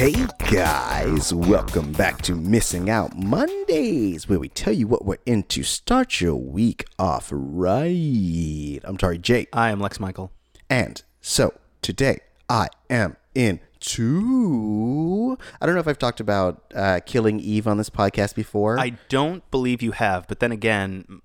Hey guys, welcome back to Missing Out Mondays, where we tell you what we're into. start your week off right. I'm sorry, Teri I am Lex Michael. And so today I am in two. I don't know if I've talked about uh, killing Eve on this podcast before. I don't believe you have, but then again,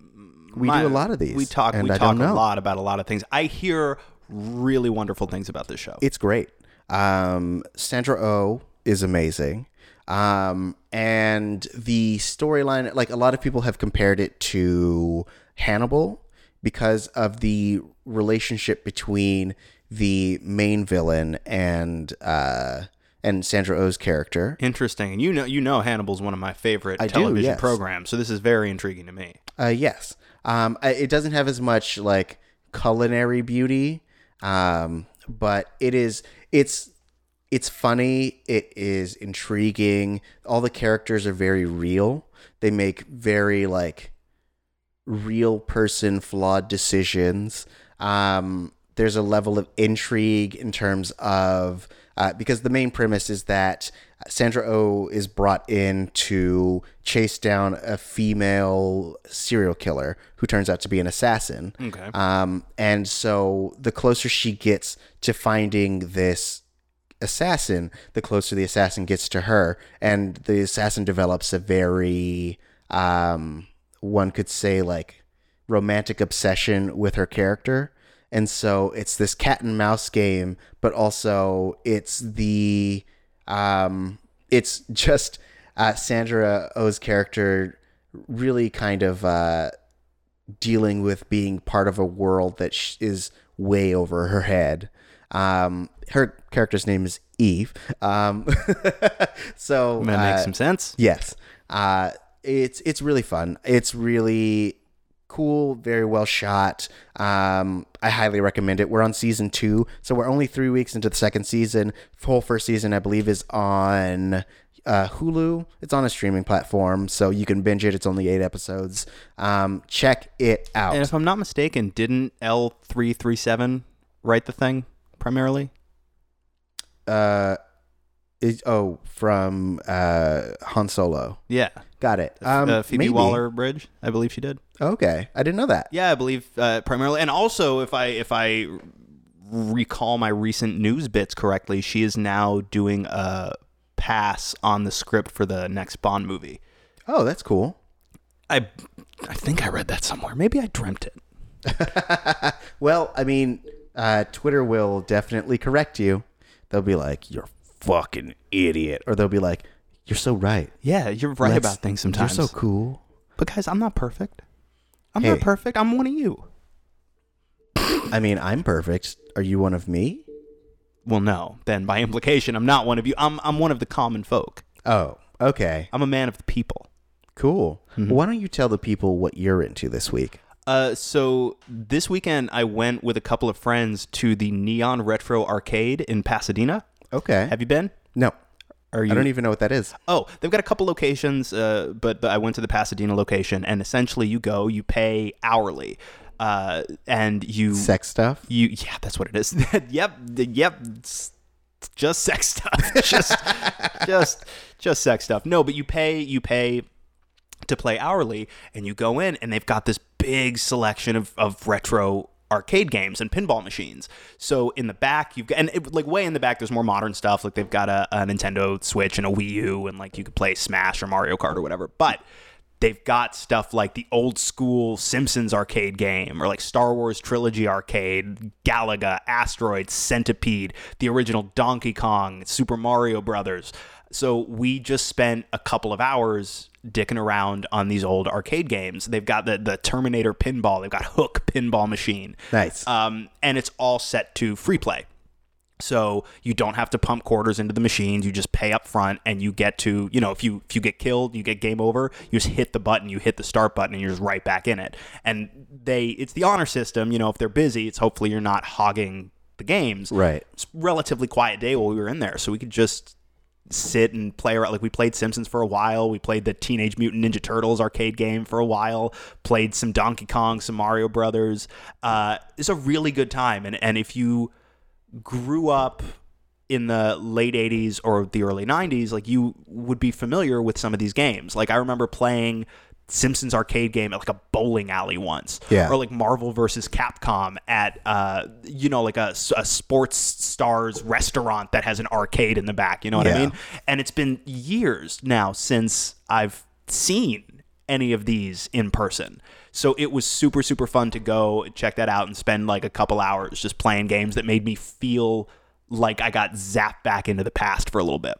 we do a lot of these. We talk. We I talk a lot about a lot of things. I hear really wonderful things about this show. It's great. Um, Sandra O is amazing. Um, and the storyline, like a lot of people have compared it to Hannibal because of the relationship between the main villain and uh, and Sandra Oh's character. Interesting, and you know, you know, Hannibal's one of my favorite I do, television yes. programs. So this is very intriguing to me. Uh, yes. Um, it doesn't have as much like culinary beauty, um, but it is. It's it's funny. It is intriguing. All the characters are very real. They make very like real person flawed decisions. Um, there's a level of intrigue in terms of uh, because the main premise is that Sandra O is brought in to chase down a female serial killer who turns out to be an assassin. Okay. Um, and so the closer she gets to finding this assassin, the closer the assassin gets to her, and the assassin develops a very, um, one could say, like romantic obsession with her character. And so it's this cat and mouse game, but also it's the, um, it's just uh, Sandra Oh's character really kind of uh, dealing with being part of a world that sh- is way over her head. Um, her character's name is Eve. Um, so that uh, makes some sense. Yes. Uh, it's it's really fun. It's really cool, very well shot. Um, I highly recommend it. We're on season two, so we're only three weeks into the second season. Whole first season, I believe, is on uh, Hulu. It's on a streaming platform, so you can binge it. It's only eight episodes. Um, check it out. And if I'm not mistaken, didn't L three three seven write the thing primarily? uh, is, oh, from uh, Han Solo. Yeah, Got it. Um, uh, Phoebe maybe. Waller Bridge, I believe she did. Okay, I didn't know that. Yeah, I believe uh, primarily, and also if I if I recall my recent news bits correctly, she is now doing a pass on the script for the next Bond movie. Oh, that's cool. I I think I read that somewhere. Maybe I dreamt it. Well, I mean, uh, Twitter will definitely correct you. They'll be like, "You're fucking idiot," or they'll be like, "You're so right. Yeah, you're right Let's- about things sometimes. You're so cool." But guys, I'm not perfect. I'm Hey. not perfect. I'm one of you. I mean, I'm perfect. Are you one of me? Well, no. Then by implication, I'm not one of you. I'm I'm one of the common folk. Oh, okay, I'm a man of the people. cool. Mm-hmm. Why don't you tell the people what you're into this week? Uh, so this weekend I went with a couple of friends to the Neon Retro Arcade in Pasadena. Okay. Have you been? no, you? I don't even know what that is. Oh, they've got a couple locations, uh, but, but I went to the Pasadena location, and essentially you go, you pay hourly, uh, and you Sex stuff. you yeah, that's what it is. yep, yep, just sex stuff, just just just sex stuff. No, but you pay you pay to play hourly, and you go in, and they've got this big selection of of retro arcade games and pinball machines. So in the back, you've got and it, like way in the back, there's more modern stuff. Like they've got a, a Nintendo Switch and a Wii U, and like you could play Smash or Mario Kart or whatever. But they've got stuff like the old school Simpsons arcade game or like Star Wars Trilogy arcade, Galaga, Asteroid, Centipede, the original Donkey Kong, Super Mario Brothers. So we just spent a couple of hours dicking around on these old arcade games. They've got the, the Terminator pinball, they've got Hook pinball machine. Nice. Um, and it's all set to free play. So you don't have to pump quarters into the machines. You just pay up front, and you get to you know if you if you get killed, you get game over. You just hit the button, you hit the start button, and you're just right back in it. And they it's the honor system. You know if they're busy, it's hopefully you're not hogging the games. Right. It's a relatively quiet day while we were in there, so we could just sit and play around. Like we played Simpsons for a while. We played the Teenage Mutant Ninja Turtles arcade game for a while. Played some Donkey Kong, some Mario Brothers. Uh, it's a really good time. And and if you grew up in the late 80s or the early 90s, like you would be familiar with some of these games. Like I remember playing Simpsons arcade game at like a bowling alley once, Yeah. or like Marvel versus Capcom at uh, you know like a, a sports stars restaurant that has an arcade in the back. You know what Yeah. I mean? And it's been years now since I've seen any of these in person. So it was super super fun to go check that out and spend like a couple hours just playing games that made me feel like I got zapped back into the past for a little bit.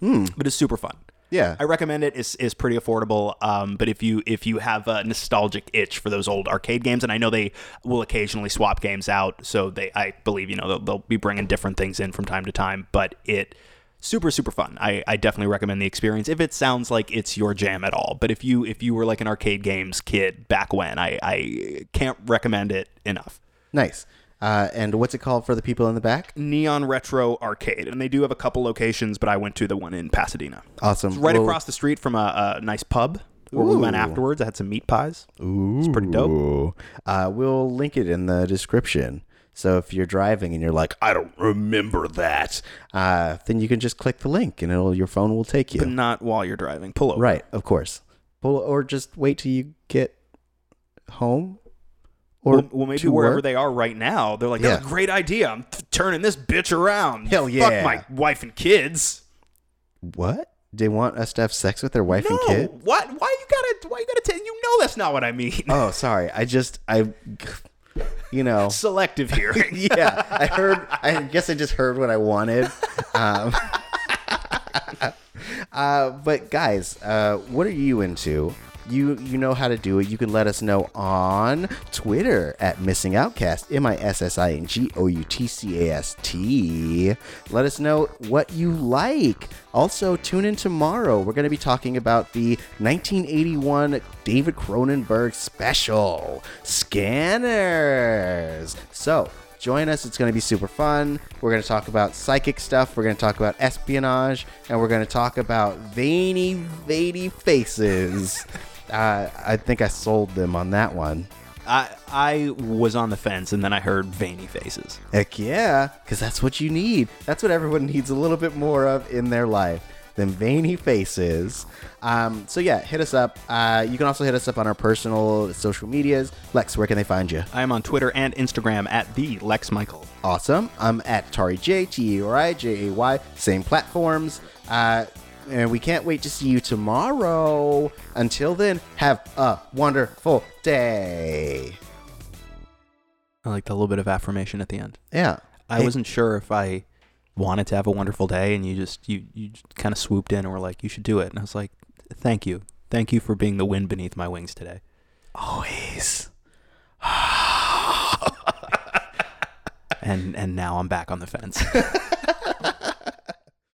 But it's super fun. Yeah. I recommend it. It's, it's pretty affordable. Um, but if you if you have a nostalgic itch for those old arcade games, and I know they will occasionally swap games out, so they I believe you know they'll, they'll be bringing different things in from time to time. But it super super fun. I, I definitely recommend the experience if it sounds like it's your jam at all. But if you if you were like an arcade games kid back when, I I can't recommend it enough. Nice. Uh, and what's it called for the people in the back? Neon Retro Arcade, and they do have a couple locations, but I went to the one in Pasadena. Awesome. right Well- across the street from a, a nice pub where we went afterwards. I had some meat pies. Ooh. It's pretty dope. Uh, we'll link it in the description. So if you're driving and you're like, I don't remember that, uh, then you can just click the link and it'll your phone will take you. But not while you're driving. Pull over. right, of course. Well, or just wait till you get home. Or Well, well, maybe to wherever work. they are right now, they're like, "That's Yeah. a great idea. I'm th- turning this bitch around. Hell yeah, Fuck my wife and kids. What? They want us to have sex with their wife no, and kid? what? Why you gotta? Why you gotta tell? You know that's not what I mean. Oh, sorry. I just I, you know. Selective hearing. yeah, I heard. I guess I just heard what I wanted. Um, uh, but guys, uh, what are you into? You you know how to do it. You can let us know on Twitter at Missing Outcast, M I S S I N G O U T C A S T. Let us know what you like. Also, tune in tomorrow. We're going to be talking about the 1981 David Cronenberg special, Scanners. So, join us. It's going to be super fun. We're going to talk about psychic stuff. We're going to talk about espionage. And we're going to talk about veiny, veiny faces. uh, I think I sold them on that one. I I was on the fence, and then I heard veiny faces. Heck yeah, because that's what you need. That's what everyone needs a little bit more of in their life. than veiny faces. Um, so yeah, hit us up. Uh, you can also hit us up on our personal social medias. Lex, where can they find you? I am on Twitter and Instagram at the Lex Michael. Awesome. I'm at Teri J, T E R I J A Y, same platforms. Uh, and we can't wait to see you tomorrow. Until then, have a wonderful day. I like the little bit of affirmation at the end. Yeah. I Hey- wasn't sure if I wanted to have a wonderful day, and you just you you kind of swooped in and were like, "You should do it," and I was like, "Thank you, thank you for being the wind beneath my wings today." always. And and now I'm back on the fence.